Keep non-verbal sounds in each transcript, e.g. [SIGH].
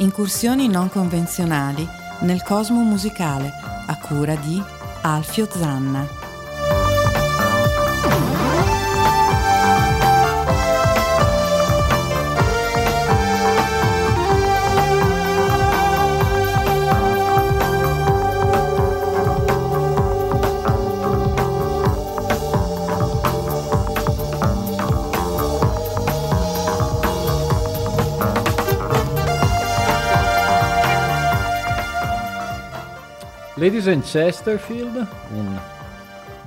Incursioni non convenzionali nel cosmo musicale a cura di Alfio Zanna. Ladies and Chesterfield, un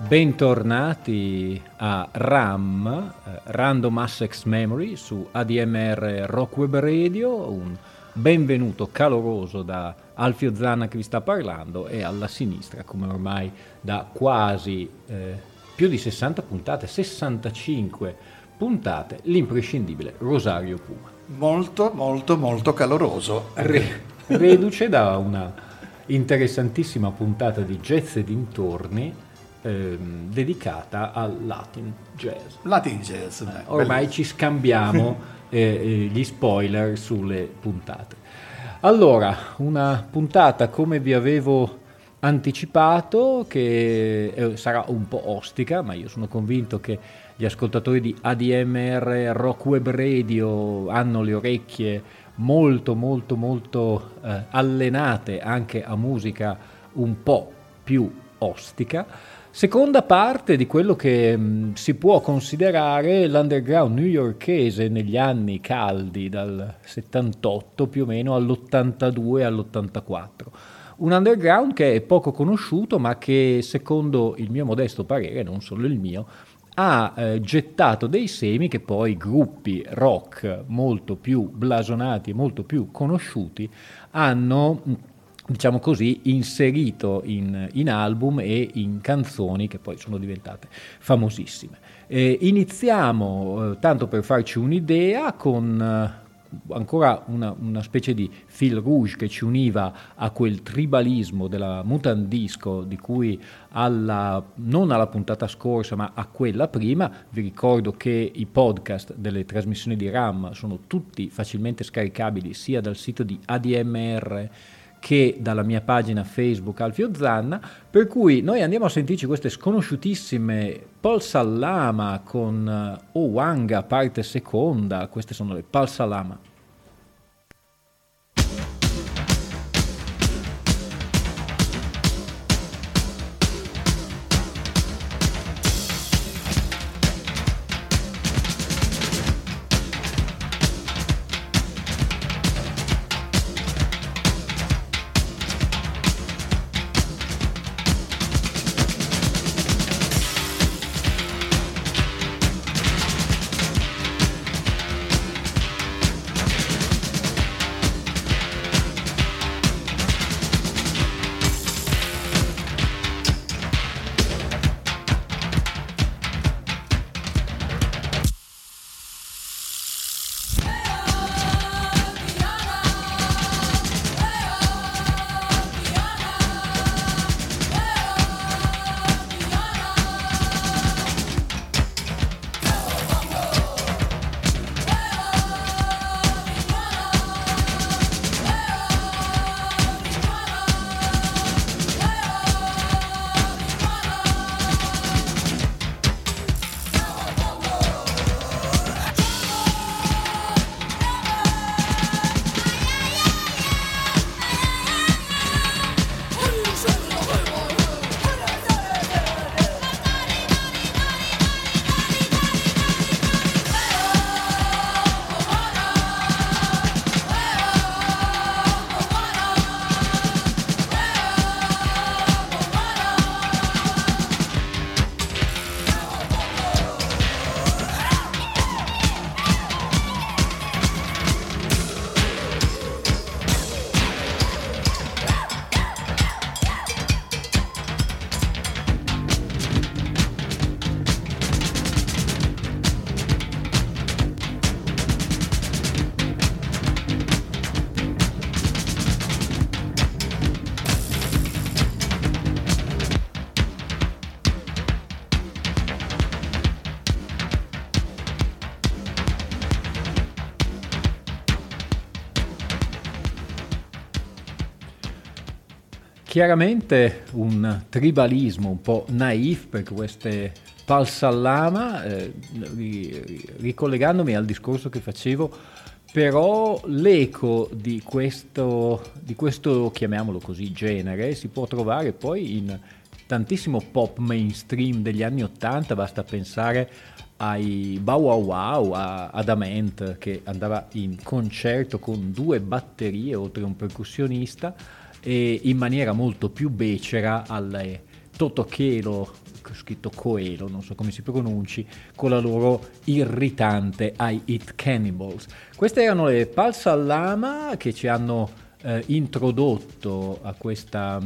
bentornati a RAM, eh, Random Access Memory su ADMR Rock Web Radio, un benvenuto caloroso da Alfio Zanna che vi sta parlando e alla sinistra, come ormai da quasi eh, più di 60 puntate, 65 puntate, l'imprescindibile Rosario Puma. Molto, molto, molto caloroso. Re- reduce da una interessantissima puntata di Jazz e dintorni ehm, dedicata al Latin Jazz. Latin Jazz. Eh, ormai bellissimo. ci scambiamo [LAUGHS] eh, eh, gli spoiler sulle puntate. Allora, una puntata come vi avevo anticipato che eh, sarà un po' ostica, ma io sono convinto che gli ascoltatori di ADMR Rock Web Radio hanno le orecchie molto molto molto eh, allenate anche a musica un po' più ostica. Seconda parte di quello che mh, mm, si può considerare l'underground newyorkese negli anni caldi, dal 78 più o meno all'82 all'84. Un underground che è poco conosciuto ma che secondo il mio modesto parere, non solo il mio, ha eh, gettato dei semi che poi gruppi rock molto più blasonati e molto più conosciuti hanno diciamo così, inserito in, in, album e in canzoni che poi sono diventate famosissime. Eh, iniziamo, eh, tanto per farci un'idea, con eh, ancora una, una, specie di fil rouge che ci univa a quel tribalismo della mutandisco di cui alla, non alla puntata scorsa ma a quella prima. Vi ricordo che i podcast delle trasmissioni di RAM sono tutti facilmente scaricabili sia dal sito di ADMR che dalla mia pagina Facebook Alfio Zanna, per cui noi andiamo a sentirci queste sconosciutissime Paul Sallama con Owanga parte seconda, queste sono le Paul chiaramente un tribalismo un po' naif per queste palsallama, eh, ricollegandomi al discorso che facevo, però l'eco di questo, di questo, chiamiamolo così, genere si può trovare poi in tantissimo pop mainstream degli anni Ottanta, basta pensare ai Bow Wow Wow, a Adament che andava in concerto con due batterie oltre a un percussionista e in maniera molto più becera alle Toto Chelo, scritto Coelo, non so come si pronunci, con la loro irritante I Eat Cannibals. Queste erano le Palsa Lama che ci hanno eh, introdotto a questa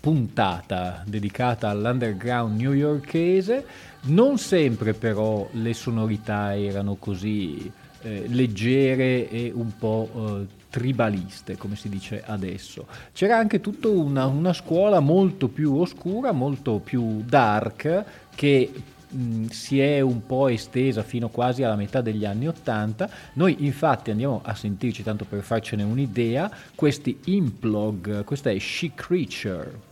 puntata dedicata all'underground newyorkese. Non sempre però le sonorità erano così eh, leggere e un po' eh, tribaliste, come si dice adesso. C'era anche tutta una, una scuola molto più oscura, molto più dark, che mh, si è un po' estesa fino quasi alla metà degli anni Ottanta. Noi infatti andiamo a sentirci, tanto per farcene un'idea, questi Implog, questa è She Creature.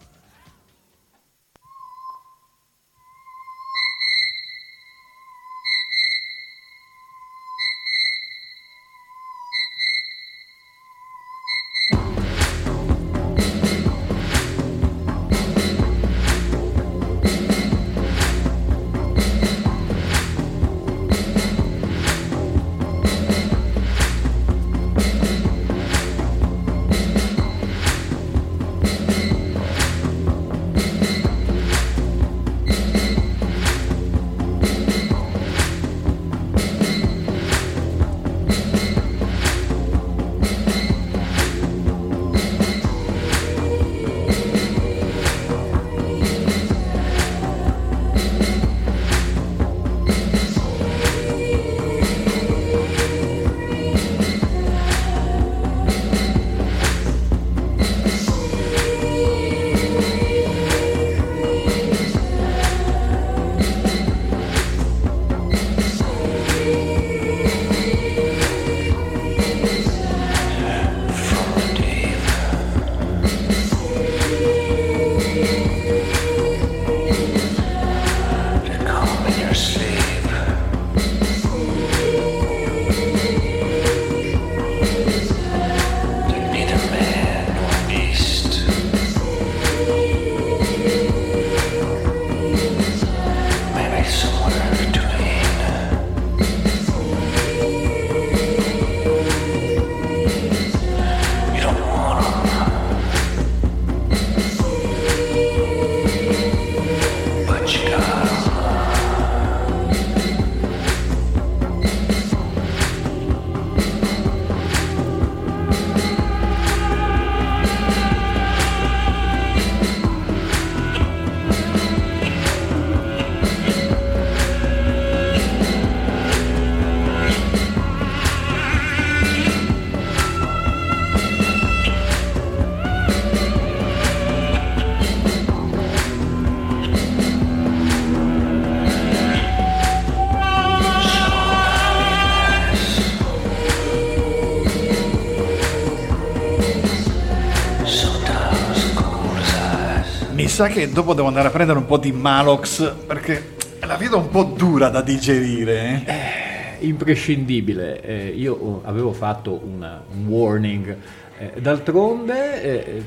Sa che dopo devo andare a prendere un po' di Malox perché la vedo un po' dura da digerire. Eh, eh imprescindibile. Eh, io avevo fatto una, un warning. Eh, d'altronde, eh,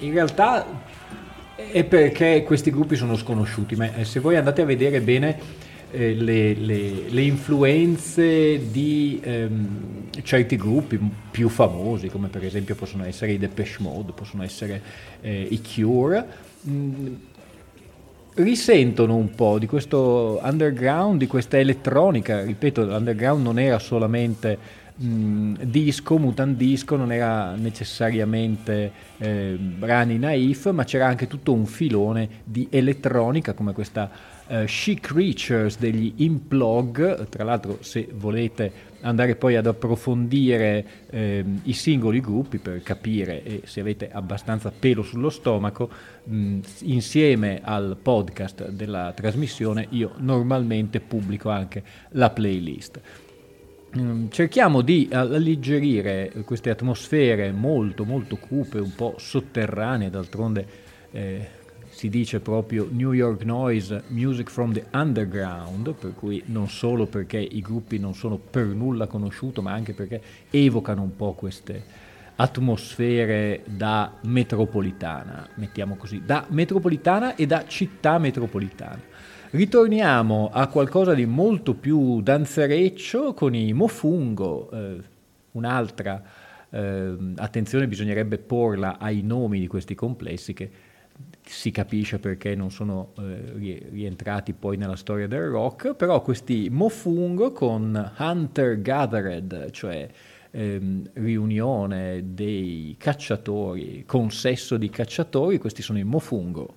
in realtà è perché questi gruppi sono sconosciuti, ma se voi andate a vedere bene le, le, le, influenze di ehm, certi gruppi più famosi, come per esempio possono essere i Depeche Mode, possono essere i Cure, Mm, risentono un po' di questo underground, di questa elettronica. Ripeto, l'underground non era solamente mh, mm, disco, mutandisco, non era necessariamente eh, brani naif, ma c'era anche tutto un filone di elettronica come questa uh, She Creatures degli Implog. Tra l'altro, se volete andare poi ad approfondire eh, i singoli gruppi per capire e se avete abbastanza pelo sullo stomaco, mh, insieme al podcast della trasmissione io normalmente pubblico anche la playlist. cerchiamo di alleggerire queste atmosfere molto molto cupe, un po' sotterranee, d'altronde eh, si dice proprio New York Noise Music from the Underground, per cui non solo perché i gruppi non sono per nulla conosciuti, ma anche perché evocano un po' queste atmosfere da metropolitana, mettiamo così, da metropolitana e da città metropolitana. Ritorniamo a qualcosa di molto più danzereccio con i Mofungo, eh, un'altra eh, attenzione bisognerebbe porla ai nomi di questi complessi che si capisce perché non sono eh, rientrati poi nella storia del rock, però questi Mofungo con Hunter Gathered, cioè ehm, riunione dei cacciatori, consesso di cacciatori, questi sono i Mofungo.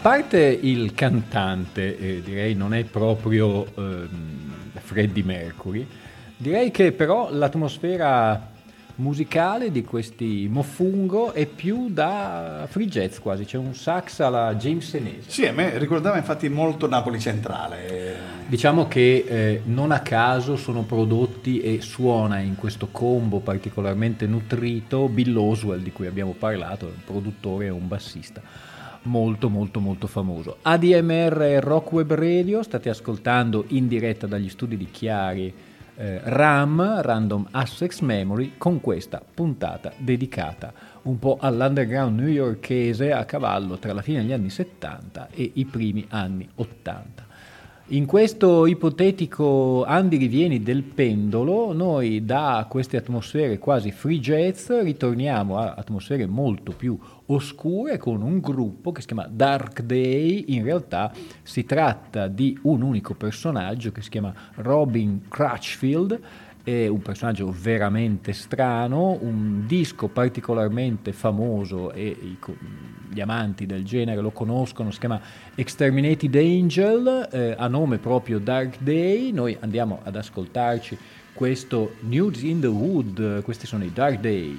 Parte il cantante, eh, direi non è proprio eh, Freddie Mercury, direi che però l'atmosfera musicale di questi Mofungo è più da free jazz quasi, c'è un sax alla James Senese. Sì, a me ricordava infatti molto Napoli Centrale. Diciamo che eh, non a caso sono prodotti e suona in questo combo particolarmente nutrito Bill Oswell di cui abbiamo parlato, un produttore e un bassista molto molto molto famoso. ADMR Rock Web Radio, state ascoltando in diretta dagli studi di Chiari eh, RAM, Random Access Memory, con questa puntata dedicata un po' all'underground newyorkese a cavallo tra la fine degli anni 70 e i primi anni 80. In questo ipotetico Andi rivieni del pendolo, noi da queste atmosfere quasi free jazz ritorniamo a atmosfere molto più oscure con un gruppo che si chiama Dark Day. In realtà si tratta di un unico personaggio che si chiama Robin Crutchfield è un personaggio veramente strano, un disco particolarmente famoso e i, gli amanti del genere lo conoscono, si chiama Exterminated Angel, eh, a nome proprio Dark Day, noi andiamo ad ascoltarci questo Nudes in the Wood, questi sono i Dark Day.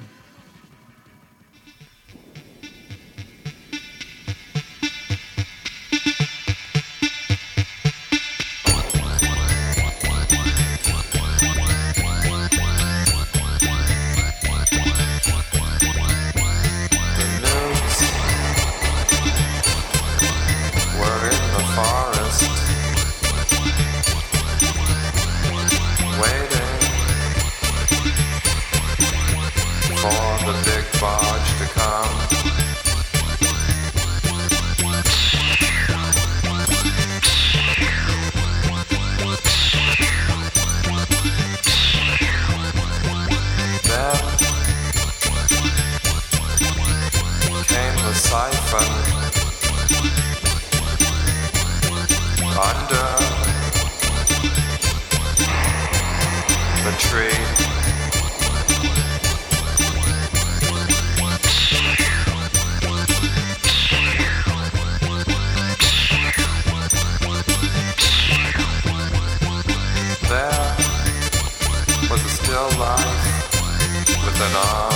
an.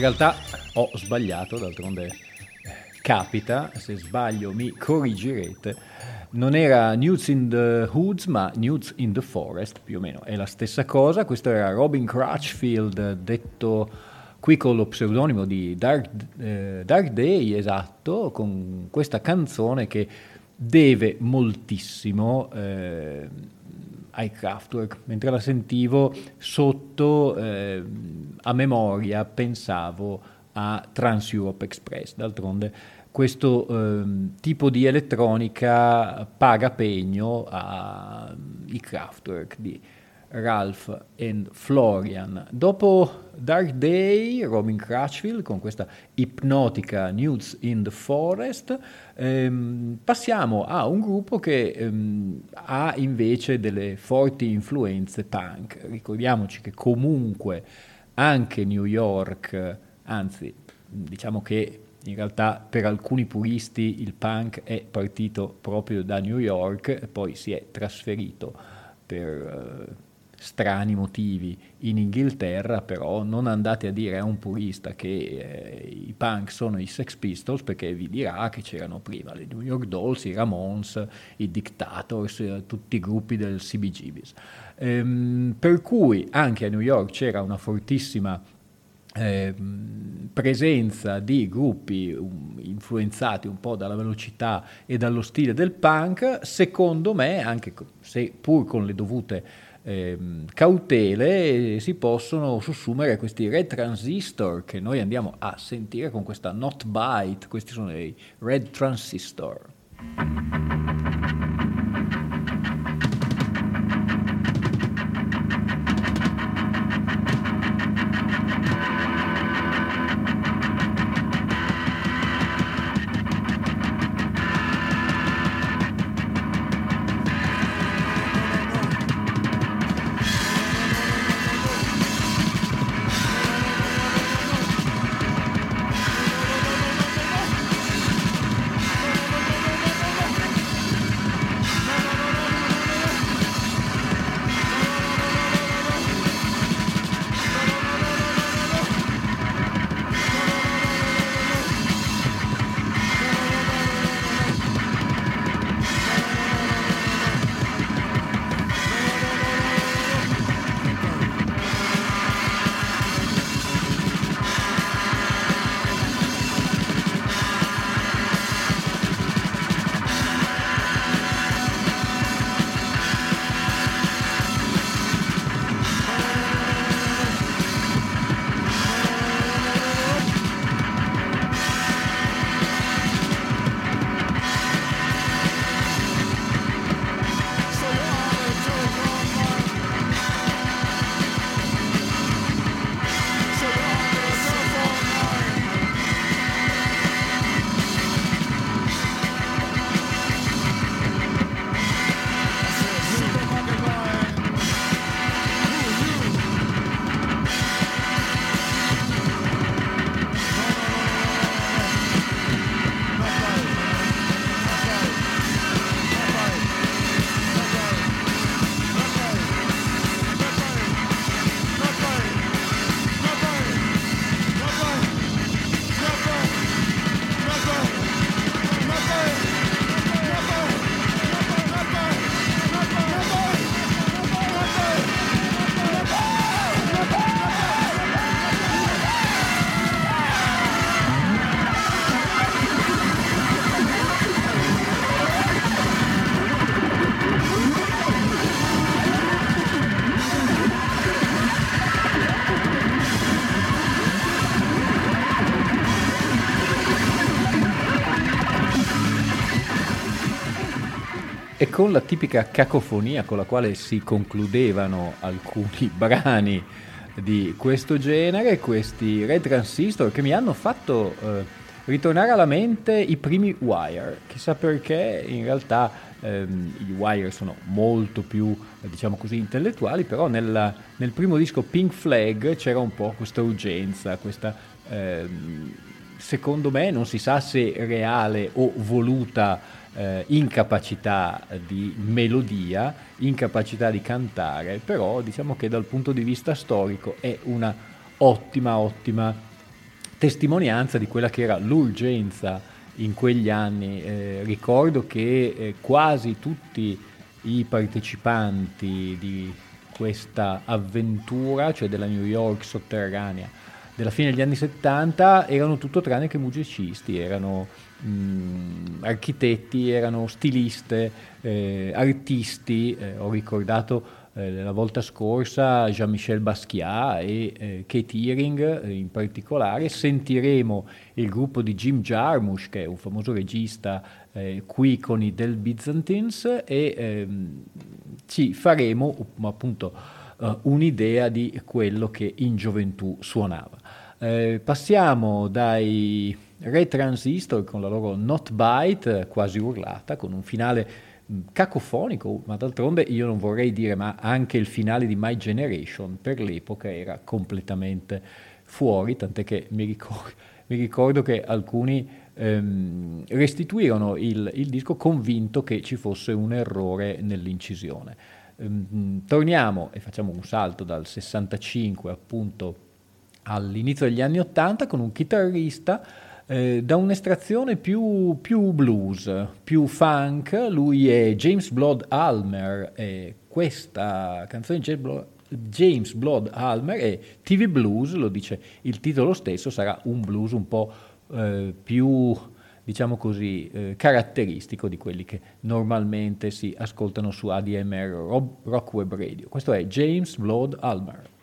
In realtà ho sbagliato, d'altronde eh, capita, se sbaglio mi corrigerete. Non era Nudes in the Hoods, ma Nudes in the Forest, più o meno è la stessa cosa. Questo era Robin Crutchfield, detto qui con lo pseudonimo di Dark, eh, Dark Day, esatto, con questa canzone che deve moltissimo eh, ai Kraftwerk. Mentre la sentivo sotto, eh, a memoria, pensavo a Trans Europe Express. D'altronde questo ehm, tipo di elettronica paga pegno ai Kraftwerk di Ralph and Florian. Dopo Dark Day, Robin Crutchfield con questa ipnotica Nudes in the Forest, ehm, passiamo a un gruppo che ehm, ha invece delle forti influenze punk. Ricordiamoci che comunque anche New York, anzi diciamo che in realtà per alcuni puristi il punk è partito proprio da New York e poi si è trasferito per eh, strani motivi in Inghilterra, però non andate a dire a un purista che eh, i punk sono i Sex Pistols perché vi dirà che c'erano prima le New York Dolls, i Ramones, i Dictators, eh, tutti i gruppi del CBGBs. Ehm, per cui anche a New York c'era una fortissima eh, presenza di gruppi um, influenzati un po' dalla velocità e dallo stile del punk, secondo me, anche se pur con le dovute eh, cautele, si possono sussumere questi red transistor che noi andiamo a sentire con questa not byte, questi sono i red transistor. Con la tipica cacofonia con la quale si concludevano alcuni [LAUGHS] brani di questo genere, questi Red Transistor che mi hanno fatto eh, ritornare alla mente i primi Wire. Chissà perché in realtà ehm, i Wire sono molto più, diciamo così, intellettuali, però nella- nel primo disco Pink Flag c'era un po' questa urgenza, questa... ehm, secondo me non si sa se reale o voluta eh, incapacità di melodia, incapacità di cantare, però diciamo che dal punto di vista storico è una ottima, ottima testimonianza di quella che era l'urgenza in quegli anni. Eh, ricordo che eh, quasi tutti i partecipanti di questa avventura, cioè della New York sotterranea, della fine degli anni 70 erano tutto tranne che musicisti, erano mh, architetti, erano stiliste, eh, artisti. Eh, ho ricordato eh, la volta scorsa Jean-Michel Basquiat e eh, Kate Hearing eh, in particolare. Sentiremo il gruppo di Jim Jarmusch, che è un famoso regista eh, qui con i Del Byzantines, e ehm, ci faremo appunto eh, un'idea di quello che in gioventù suonava. Eh, passiamo dai Red Transistor con la loro Not Bite, quasi urlata, con un finale mh, cacofonico, ma d'altronde io non vorrei dire, ma anche il finale di My Generation per l'epoca era completamente fuori, tant'è che mi ricordo, [LAUGHS] mi ricordo che alcuni ehm, restituirono il, il disco convinto che ci fosse un errore nell'incisione. Ehm, torniamo e facciamo un salto dal 65 appunto all'inizio degli anni 80 con un chitarrista eh, da un'estrazione più, più blues, più funk. Lui è James Blood Almer e questa canzone di James Blood, James Blood Almer è TV Blues, lo dice il titolo stesso, sarà un blues un po' eh, più diciamo così, eh, caratteristico di quelli che normalmente si ascoltano su ADMR Rob- Rock Web Radio. Questo è James Blood Almer.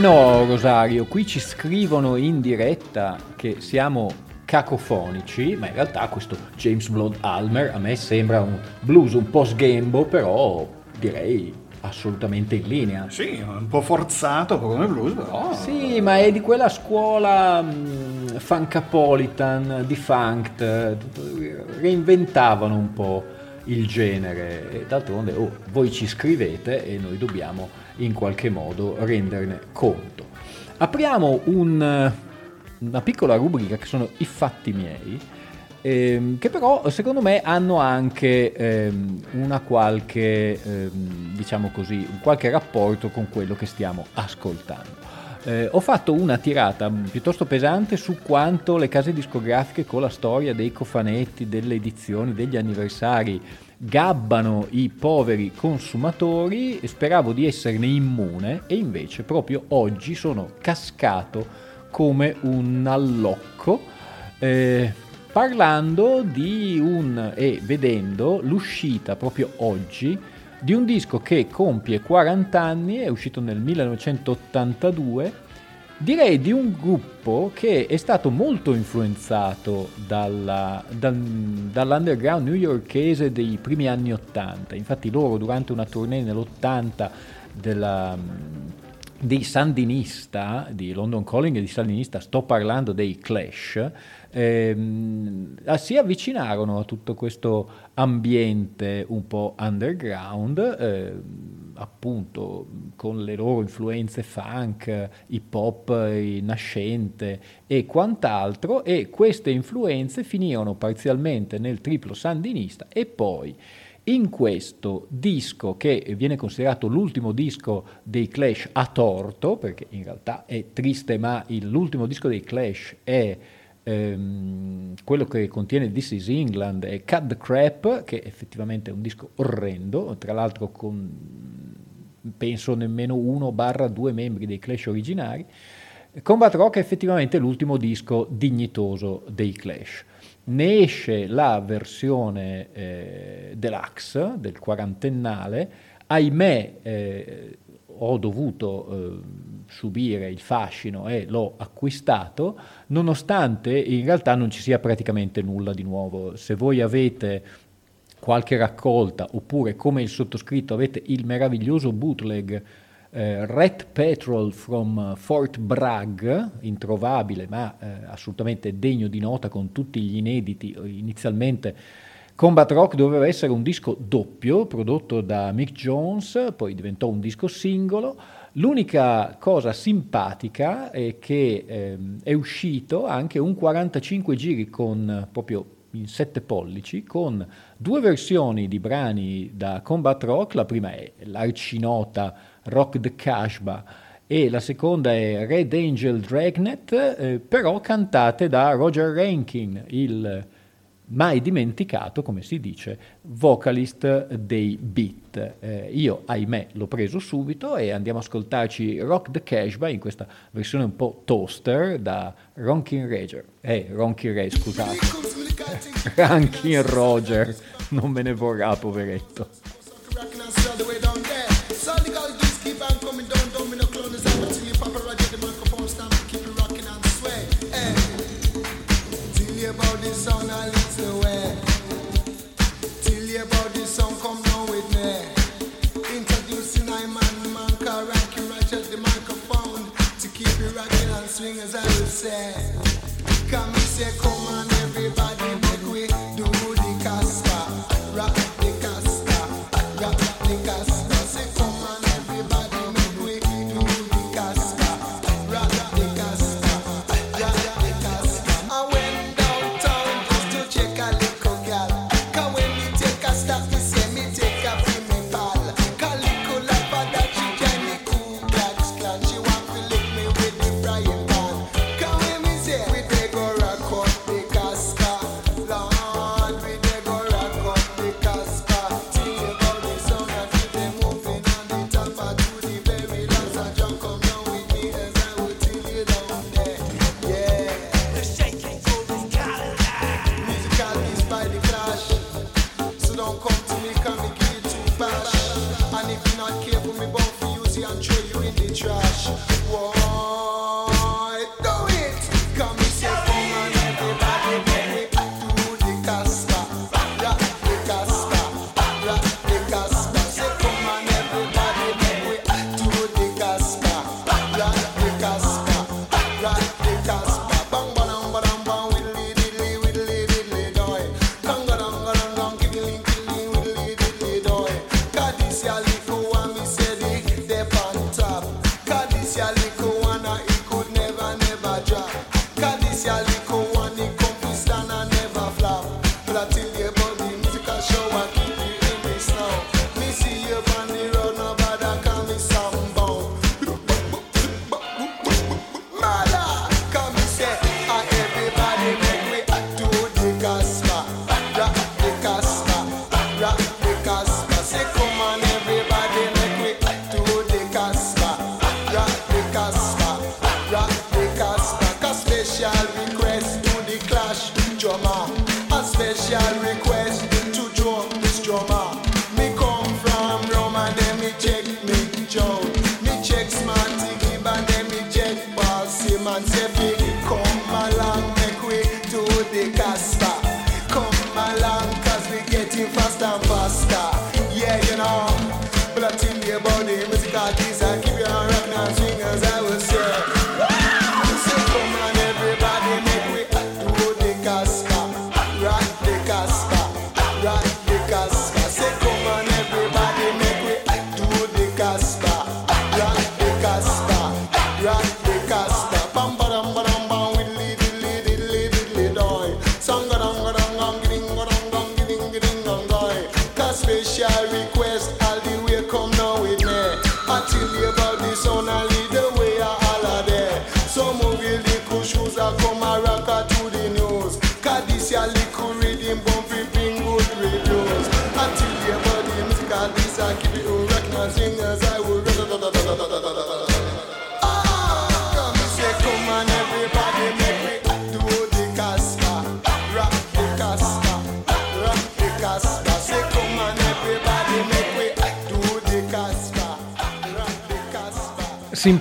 Eh no, Rosario, qui ci scrivono in diretta che siamo cacofonici, ma in realtà questo James Blood Almer a me sembra un blues un po' sghembo, però direi assolutamente in linea. Sì, un po' forzato come blues, però... Sì, ma è di quella scuola mh, funkapolitan, defunct, reinventavano un po' il genere d'altronde oh, voi ci scrivete e noi dobbiamo in qualche modo renderne conto. Apriamo un- una piccola rubrica che sono i fatti miei, ehm, che però secondo me hanno anche ehm, una qualche, ehm, diciamo così, un qualche rapporto con quello che stiamo ascoltando. Eh, ho fatto una tirata piuttosto pesante su quanto le case discografiche con la storia dei cofanetti, delle edizioni, degli anniversari gabbano i poveri consumatori, speravo di esserne immune e invece proprio oggi sono cascato come un allocco eh, parlando di un e vedendo l'uscita proprio oggi di un disco che compie 40 anni, è uscito nel 1982, direi di un gruppo che è stato molto influenzato dalla- dal- dall'underground newyorkese dei primi anni 80. Infatti loro durante una tournée nell'80 della, dei Sandinista, di London Calling e di Sandinista, sto parlando dei Clash, ehm, si avvicinarono a tutto questo ambiente un po' underground, ehm, appunto con le loro influenze funk, hip hop nascente e quant'altro, e queste influenze finirono parzialmente nel triplo sandinista e poi in questo disco, che viene considerato l'ultimo disco dei Clash a torto, perché in realtà è triste, ma l'ultimo disco dei Clash è ehm, quello che contiene This is England e Cut the Crap, che effettivamente è un disco orrendo, tra l'altro con penso nemmeno uno barra due membri dei Clash originari. Combat Rock è effettivamente l'ultimo disco dignitoso dei Clash. Ne esce la versione eh, deluxe del quarantennale, ahimè eh, ho dovuto eh, subire il fascino e l'ho acquistato, nonostante in realtà non ci sia praticamente nulla di nuovo. Se voi avete qualche raccolta oppure come il sottoscritto avete il meraviglioso bootleg eh, Red Petrol from Fort Bragg, introvabile ma eh, assolutamente degno di nota con tutti gli inediti. Inizialmente Combat Rock doveva essere un disco doppio prodotto da Mick Jones, poi diventò un disco singolo. L'unica cosa simpatica è che ehm, è uscito anche un 45 giri con eh, proprio in 7 pollici con due versioni di brani da Combat Rock, la prima è l'arcinota Rock the Kashba e la seconda è Red Angel Dragnet, eh, però cantate da Roger Rankin, il mai dimenticato, come si dice, vocalist dei Beat. Eh, io, ahimè, l'ho preso subito e andiamo a ascoltarci Rock the Cashba in questa versione un po' toaster da Ronkin Rager. Eh, Ronkin Ray, scusate. [LAUGHS] Rankin Roger, non me ne vorrà, poveretto. Rockin' and swell the way down there. So the girls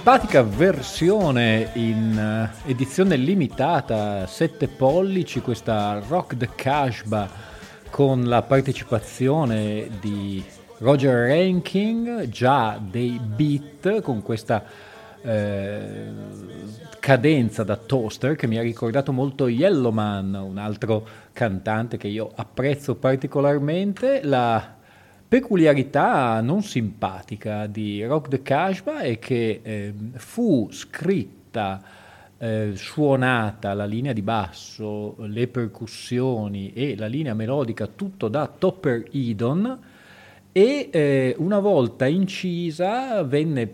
Simpatica versione in eh, edizione limitata, 7 pollici, questa Rock the Casbah con la partecipazione di Roger Ranking, già dei beat, con questa eh, cadenza da toaster che mi ha ricordato molto Yellowman, un altro cantante che io apprezzo particolarmente. La peculiarità non simpatica di Rock the Casbah è che ehm, fu scritta, eh, suonata la linea di basso, le percussioni e la linea melodica tutto da Topper Edon e eh, una volta incisa venne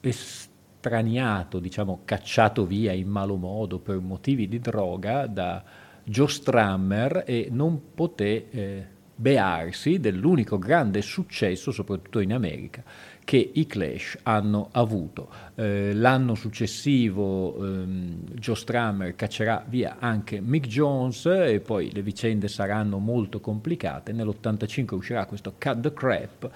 estraniato, diciamo cacciato via in malo modo per motivi di droga da Joe Strummer e non poté eh, bearsi dell'unico grande successo, soprattutto in America, che i Clash hanno avuto. Eh, l'anno successivo ehm, Joe Strummer caccerà via anche Mick Jones e poi le vicende saranno molto complicate. Nell'85 uscirà questo Cut the Crap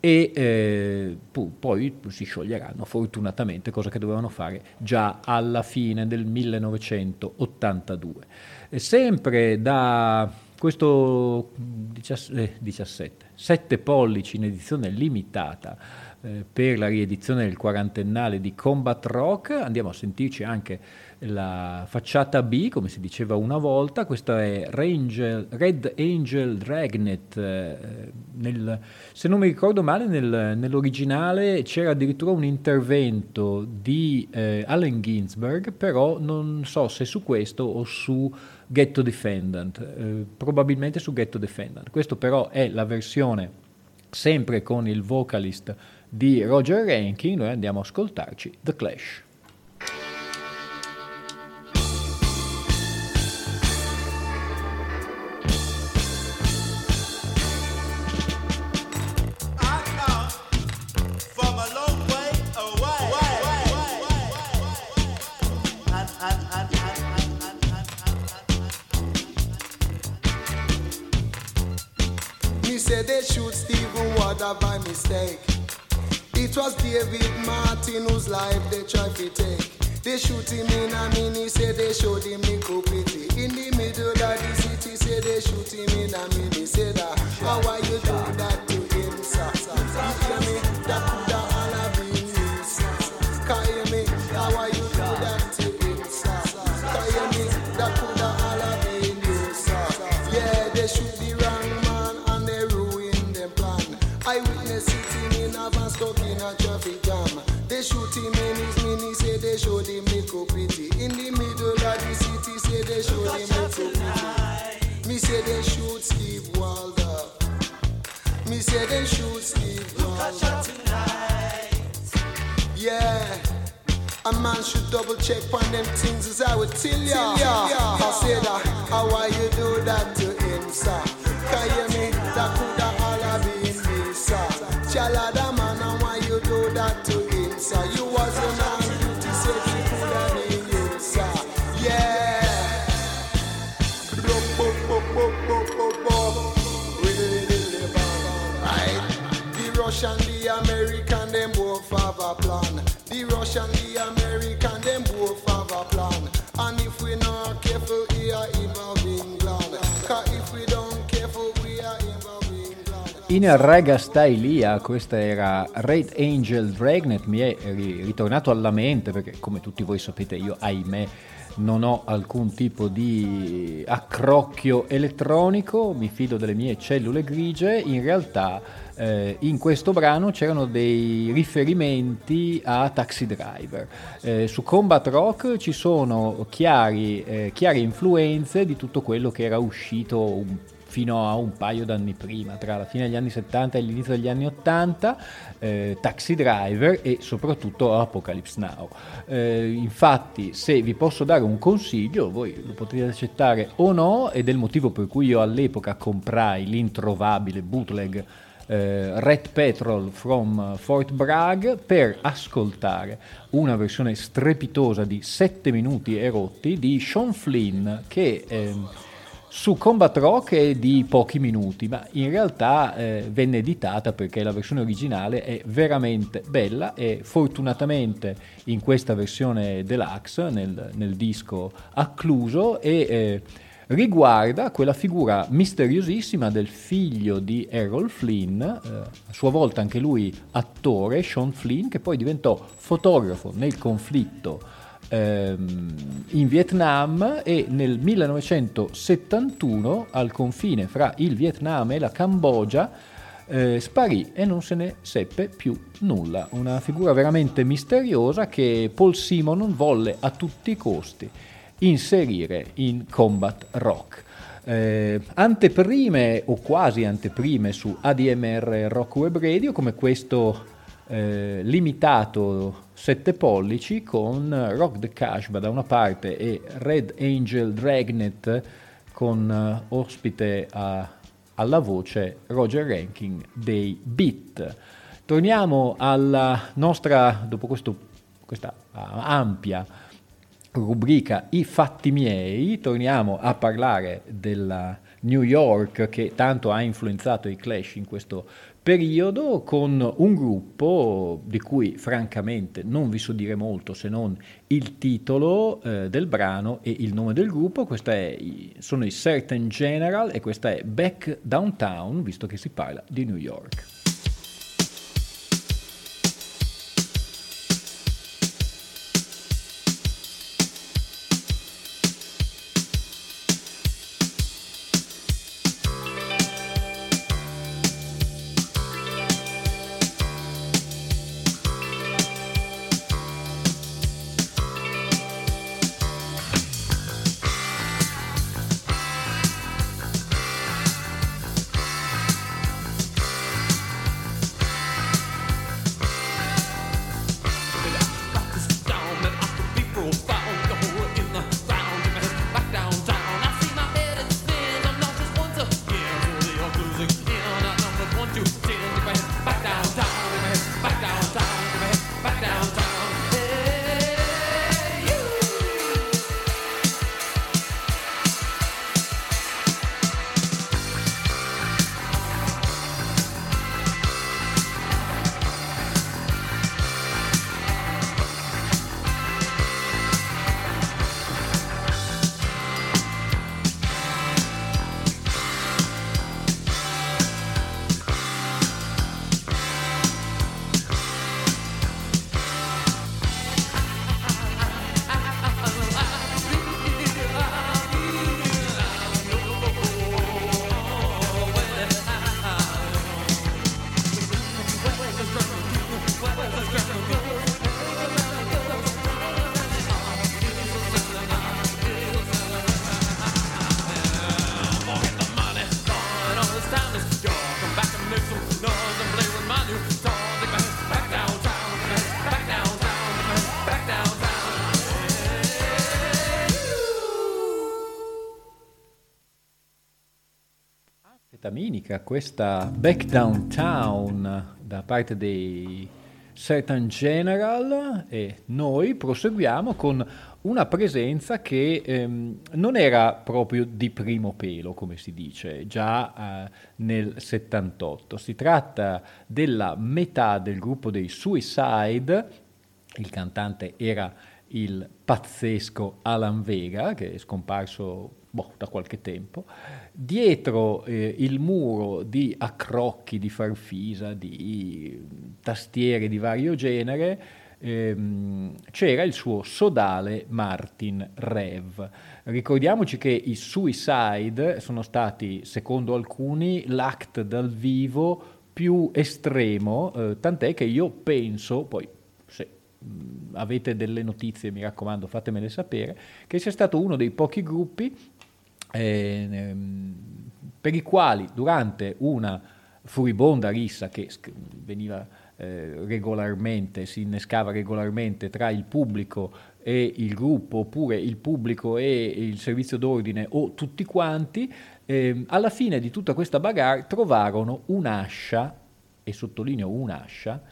e eh, pu- poi si scioglieranno fortunatamente, cosa che dovevano fare già alla fine del 1982. E sempre da questo 17, 17, 7 pollici in edizione limitata eh, per la riedizione del quarantennale di Combat Rock, andiamo a sentirci anche la facciata B, come si diceva una volta, questa è Rangel, Red Angel Dragnet, eh, nel, se non mi ricordo male nel- nell'originale c'era addirittura un intervento di eh, Allen Ginsberg, però non so se su questo o su Ghetto Defendant, eh, probabilmente su Ghetto Defendant. Questo però è la versione sempre con il vocalist di Roger Rankin, noi andiamo a ascoltarci The Clash. And, and, and, say they shoot Stephen Wonder by mistake. It was David Martin whose life they tried to take. They shoot him in a mini, say they showed him Nico Pity. In the middle of the city, say they shoot him in a mini. Say that, how why you do that to him, sir? Man should double check on them things as I would tell ya. I say that, uh, how why you do that to him, sir? Can you me? That coulda all have been me, sir. Chalada man, and why you do that to him, sir? You wasn't on duty, said he coulda been you, sir. Yeah. Right. The Russian, the American, them both have a plan. The Russian, the American, In Rega Stylia, questa era Red Angel Dragnet, mi è ri- ritornato alla mente perché come tutti voi sapete io ahimè non ho alcun tipo di accrocchio elettronico, mi fido delle mie cellule grigie, in realtà eh, in questo brano c'erano dei riferimenti a Taxi Driver. Eh, su Combat Rock ci sono chiari, eh, chiare influenze di tutto quello che era uscito un fino a un paio d'anni prima, tra la fine degli anni 70 e l'inizio degli anni 80, eh, Taxi Driver e soprattutto Apocalypse Now. Eh, infatti, se vi posso dare un consiglio, voi lo potete accettare o no, ed è il motivo per cui io all'epoca comprai l'introvabile bootleg eh, Red Petrol from Fort Bragg per ascoltare una versione strepitosa di 7 minuti e rotti di Sean Flynn che ehm, su Combat Rock è di pochi minuti, ma in realtà eh, venne editata perché la versione originale è veramente bella e fortunatamente in questa versione deluxe, nel, nel disco accluso, e eh, riguarda quella figura misteriosissima del figlio di Errol Flynn, eh, a sua volta anche lui attore, Sean Flynn, che poi diventò fotografo nel conflitto in Vietnam e nel 1971 al confine fra il Vietnam e la Cambogia eh, sparì e non se ne seppe più nulla. Una figura veramente misteriosa che Paul Simon volle a tutti i costi inserire in combat rock. Eh, anteprime o quasi anteprime su ADMR Rock Web Radio come questo eh, limitato 7 pollici con Rock the Kashba da una parte e Red Angel Dragnet con eh, ospite a- alla voce Roger Ranking dei Beat. Torniamo alla nostra, dopo questo- questa ampia rubrica I fatti miei, torniamo a parlare della New York che tanto ha influenzato i Clash in questo periodo con un gruppo di cui francamente non vi so dire molto se non il titolo eh, del brano e il nome del gruppo, questa è, sono i Certain General e questa è Back Downtown, visto che si parla di New York. Metaminica, questa Back Downtown da parte dei Certain General e noi proseguiamo con una presenza che ehm, non era proprio di primo pelo, come si dice, già eh, nel 78. Si tratta della metà del gruppo dei Suicide, il cantante era il pazzesco Alan Vega, che è scomparso boh, da qualche tempo, dietro eh, il muro di accrocchi, di farfisa, di tastiere di vario genere, ehm, c'era il suo sodale Martin Rev. Ricordiamoci che i Suicide sono stati, secondo alcuni, l'act dal vivo più estremo, eh, tant'è che io penso, poi se mh, avete delle notizie, mi raccomando, fatemele sapere, che sia stato uno dei pochi gruppi eh, per i quali durante una furibonda rissa che veniva eh, regolarmente, si innescava regolarmente tra il pubblico e il gruppo, oppure il pubblico e il servizio d'ordine o tutti quanti, ehm, alla fine di tutta questa bagarre trovarono un'ascia, e sottolineo un'ascia,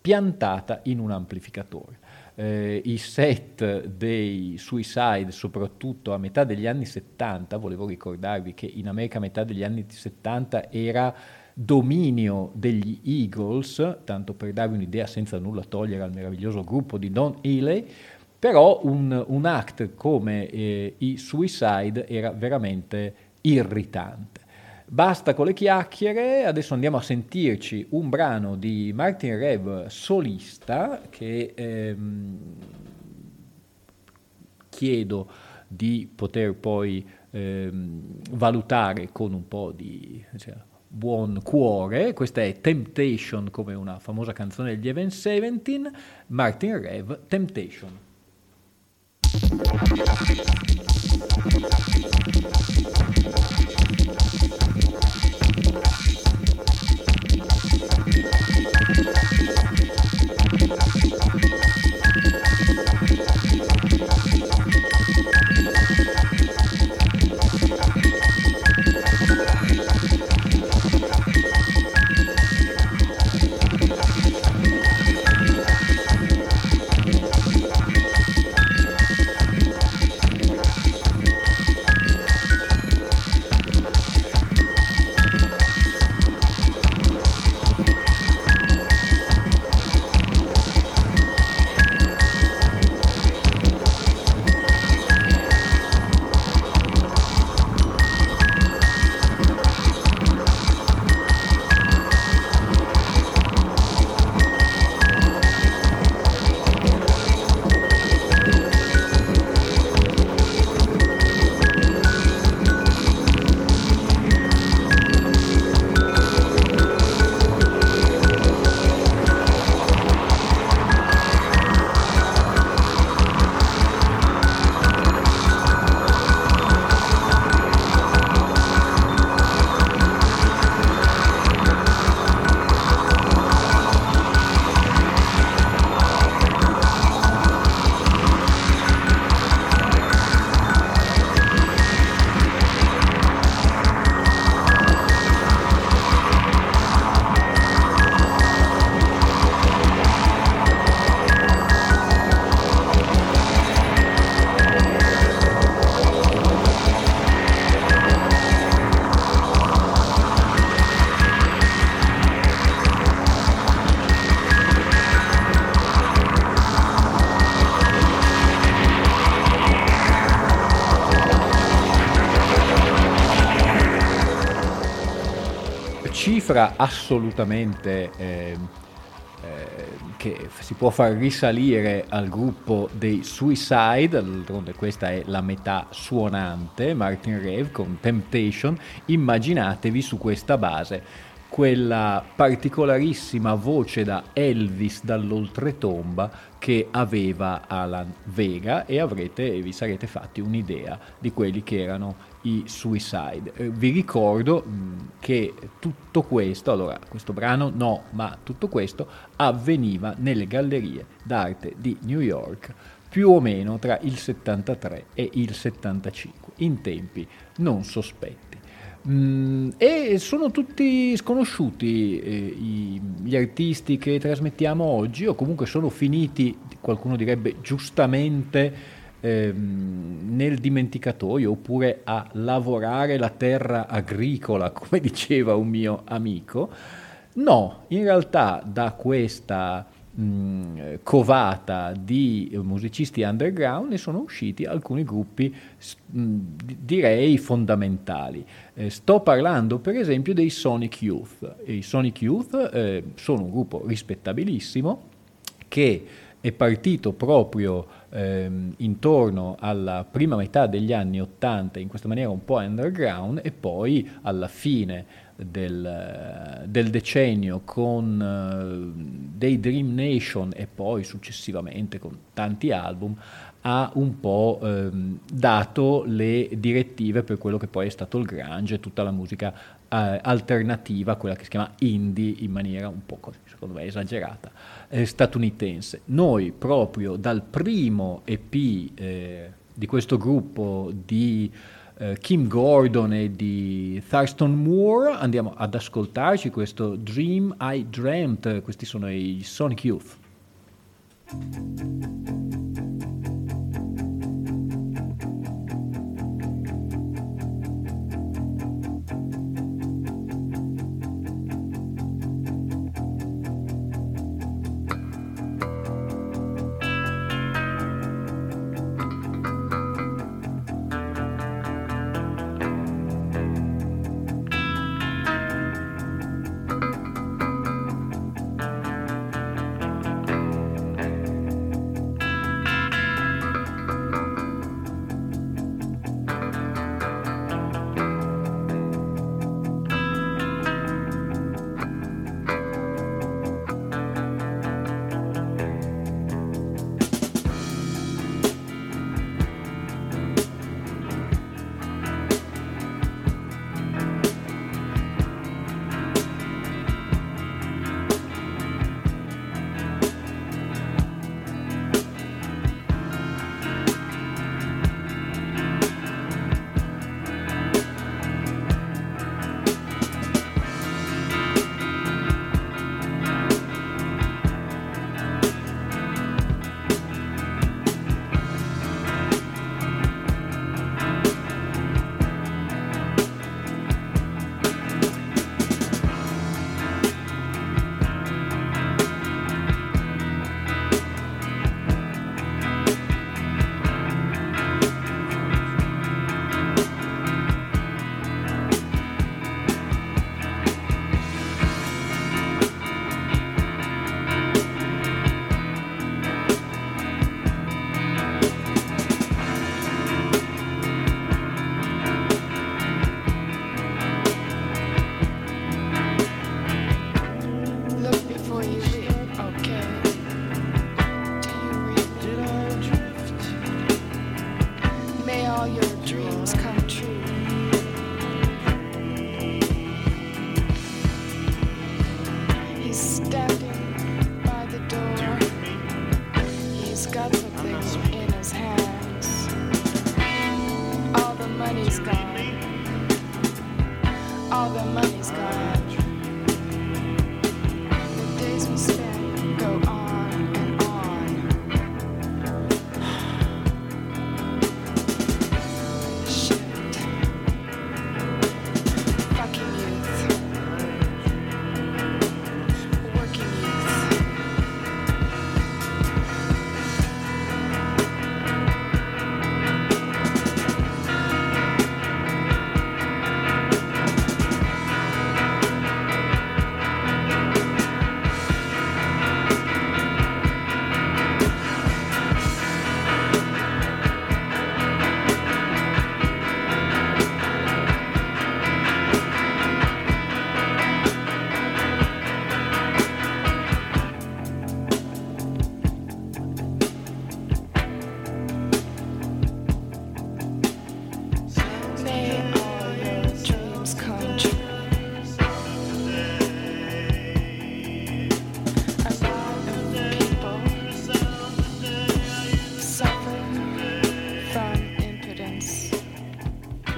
piantata in un amplificatore. Eh, I set dei Suicide, soprattutto a metà degli anni 70, volevo ricordarvi che in America a metà degli anni 70 era dominio degli Eagles, tanto per darvi un'idea senza nulla togliere al meraviglioso gruppo di Don Healy, però un, un act come eh, i Suicide era veramente irritante. Basta con le chiacchiere, adesso andiamo a sentirci un brano di Martin Rev solista che ehm, chiedo di poter poi ehm, valutare con un po' di cioè, buon cuore. Questa è Temptation, come una famosa canzone degli Event 17, Martin Rev, Temptation. Cifra assolutamente eh, eh, che si può far risalire al gruppo dei Suicide, d'altronde questa è la metà suonante, Martin Rave con Temptation, immaginatevi su questa base quella particolarissima voce da Elvis dall'oltretomba che aveva Alan Vega e avrete vi sarete fatti un'idea di quelli che erano i Suicide. Eh, vi ricordo mh, che tutto questo, allora questo brano no, ma tutto questo avveniva nelle gallerie d'arte di New York più o meno tra il 73 e il 75, in tempi non sospetti. Mm, e sono tutti sconosciuti eh, gli artisti che trasmettiamo oggi, o comunque sono finiti, qualcuno direbbe giustamente, ehm, nel dimenticatoio, oppure a lavorare la terra agricola, [LAUGHS] come diceva un mio amico. No, in realtà da questa covata di musicisti underground ne sono usciti alcuni gruppi direi fondamentali. Eh, sto parlando per esempio dei Sonic Youth. I Sonic Youth eh, sono un gruppo rispettabilissimo che è partito proprio ehm, intorno alla prima metà degli anni 80 in questa maniera un po' underground e poi alla fine del, del decennio con eh, dei Dream Nation e poi successivamente con tanti album ha un po' ehm, dato le direttive per quello che poi è stato il grunge e tutta la musica eh, alternativa, quella che si chiama indie in maniera un po' così, secondo me esagerata, eh, statunitense. Noi proprio dal primo EP eh, di questo gruppo di eh, Kim Gordon e di Thurston Moore andiamo ad ascoltarci questo Dream I Dreamt, questi sono i Sonic Youth.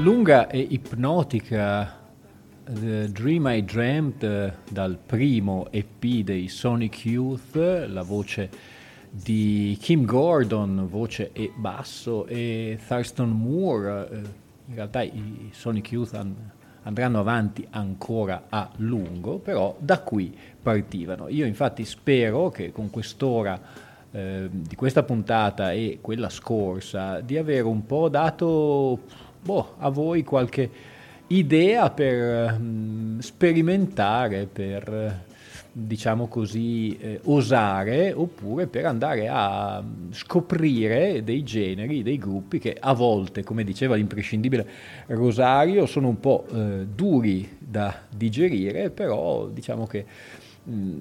Lunga e ipnotica The Dream I Dreamt dal primo EP dei Sonic Youth, la voce di Kim Gordon, voce e basso, e Thurston Moore. eh, In realtà i Sonic Youth andranno avanti ancora a lungo, però da qui partivano. Io infatti spero che con quest'ora eh, di questa puntata e quella scorsa di avere un po' dato boh, a voi qualche idea per mm, sperimentare, per eh, diciamo così eh, osare oppure per andare a mm, scoprire dei generi, dei gruppi che a volte, come diceva l'imprescindibile Rosario, sono un po' eh, duri da digerire, però diciamo che mh,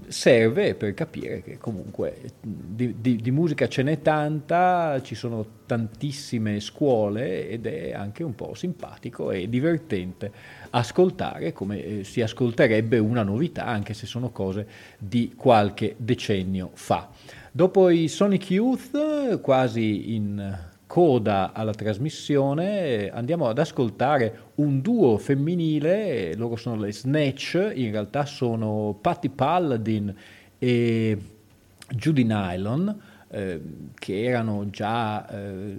serve per capire che comunque di, di- di musica ce n'è tanta, ci sono tantissime scuole ed è anche un po' simpatico e divertente ascoltare come eh, si ascolterebbe una novità, anche se sono cose di qualche decennio fa. Dopo i Sonic Youth, quasi in coda alla trasmissione, andiamo ad ascoltare un duo femminile, loro sono le Snatch, in realtà sono Patti Paladin e Judy Nylon, eh, che erano già eh,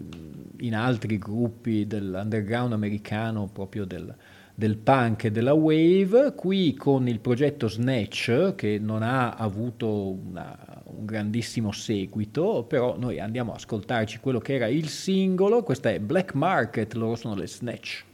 in altri gruppi dell'underground americano, proprio del, del punk e della wave, qui con il progetto Snatch, che non ha avuto una- un grandissimo seguito, però noi andiamo a ascoltarci quello che era il singolo, questa è Black Market, loro sono le Snatch.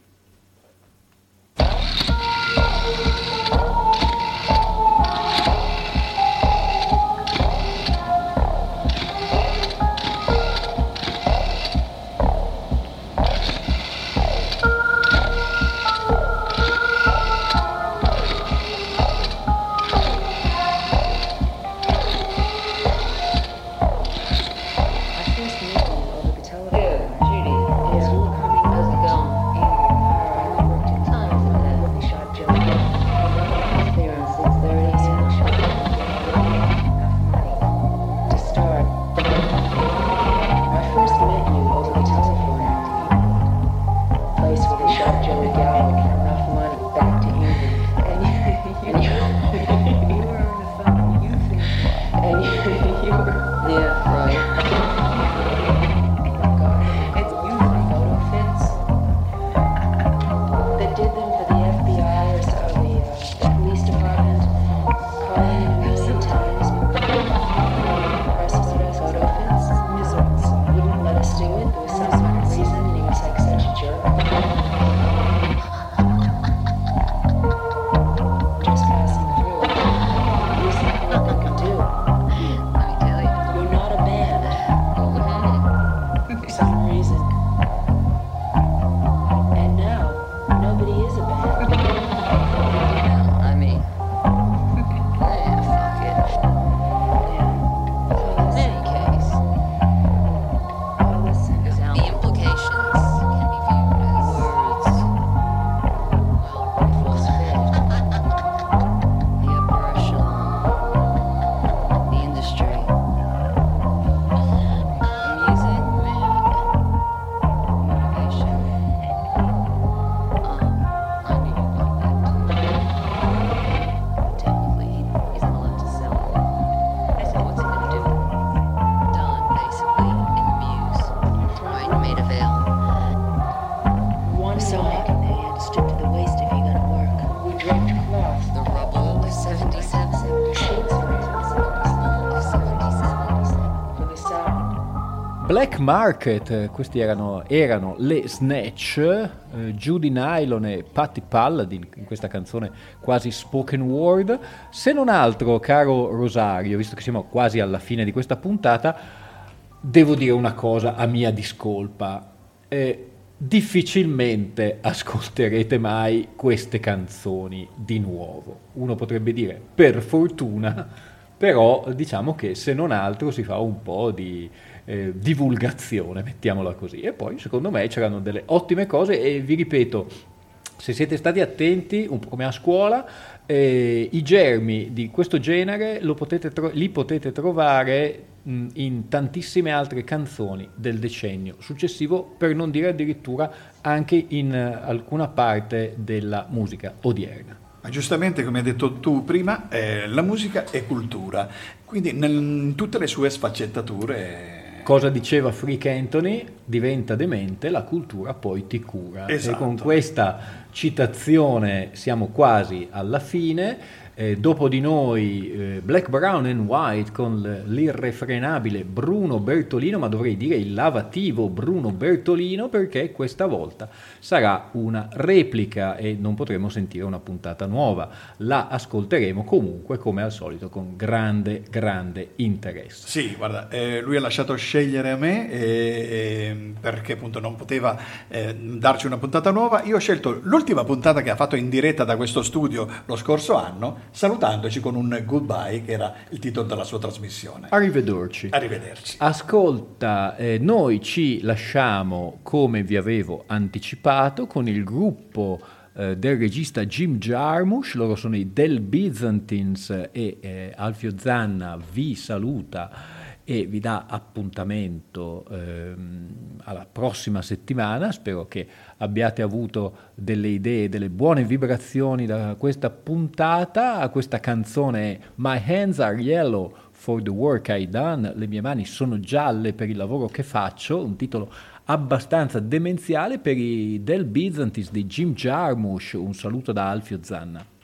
Market, eh, questi erano, erano le Snatch, eh, Judy Nylon e Patti Paladin, in questa canzone quasi spoken word. Se non altro, caro Rosario, visto che siamo quasi alla fine di questa puntata, devo dire una cosa a mia discolpa. Eh, difficilmente ascolterete mai queste canzoni di nuovo. Uno potrebbe dire per fortuna, però diciamo che se non altro si fa un po' di eh, divulgazione, mettiamola così. E poi secondo me c'erano delle ottime cose e vi ripeto, se siete stati attenti, un po' come a scuola, eh, i germi di questo genere potete tro- li potete trovare mh, in tantissime altre canzoni del decennio successivo, per non dire addirittura anche in eh, alcuna parte della musica odierna. Giustamente, come hai detto tu prima, eh, la musica è cultura, quindi in tutte le sue sfaccettature. Cosa diceva Freak Anthony? Diventa demente, la cultura poi ti cura. Esatto. E con questa citazione siamo quasi alla fine. Eh, dopo di noi eh, Black, Brown and White con l'irrefrenabile Bruno Bertolino, ma dovrei dire il lavativo Bruno Bertolino perché questa volta sarà una replica e non potremo sentire una puntata nuova. La ascolteremo comunque come al solito con grande, grande interesse. Sì, guarda, eh, lui ha lasciato scegliere a me eh, eh, perché appunto non poteva eh, darci una puntata nuova. Io ho scelto l'ultima puntata che ha fatto in diretta da questo studio lo scorso anno, salutandoci con un goodbye che era il titolo della sua trasmissione. Arrivederci. Arrivederci. Ascolta, eh, noi ci lasciamo come vi avevo anticipato con il gruppo eh, del regista Jim Jarmusch, loro sono i Del Byzantines e eh, Alfio Zanna vi saluta e vi dà appuntamento ehm, alla prossima settimana. Spero che abbiate avuto delle idee, delle buone vibrazioni da questa puntata. Questa canzone My Hands Are Yellow for the Work I Done, le mie mani sono gialle per il lavoro che faccio, un titolo abbastanza demenziale per i Del Byzantines di Jim Jarmusch. Un saluto da Alfio Zanna.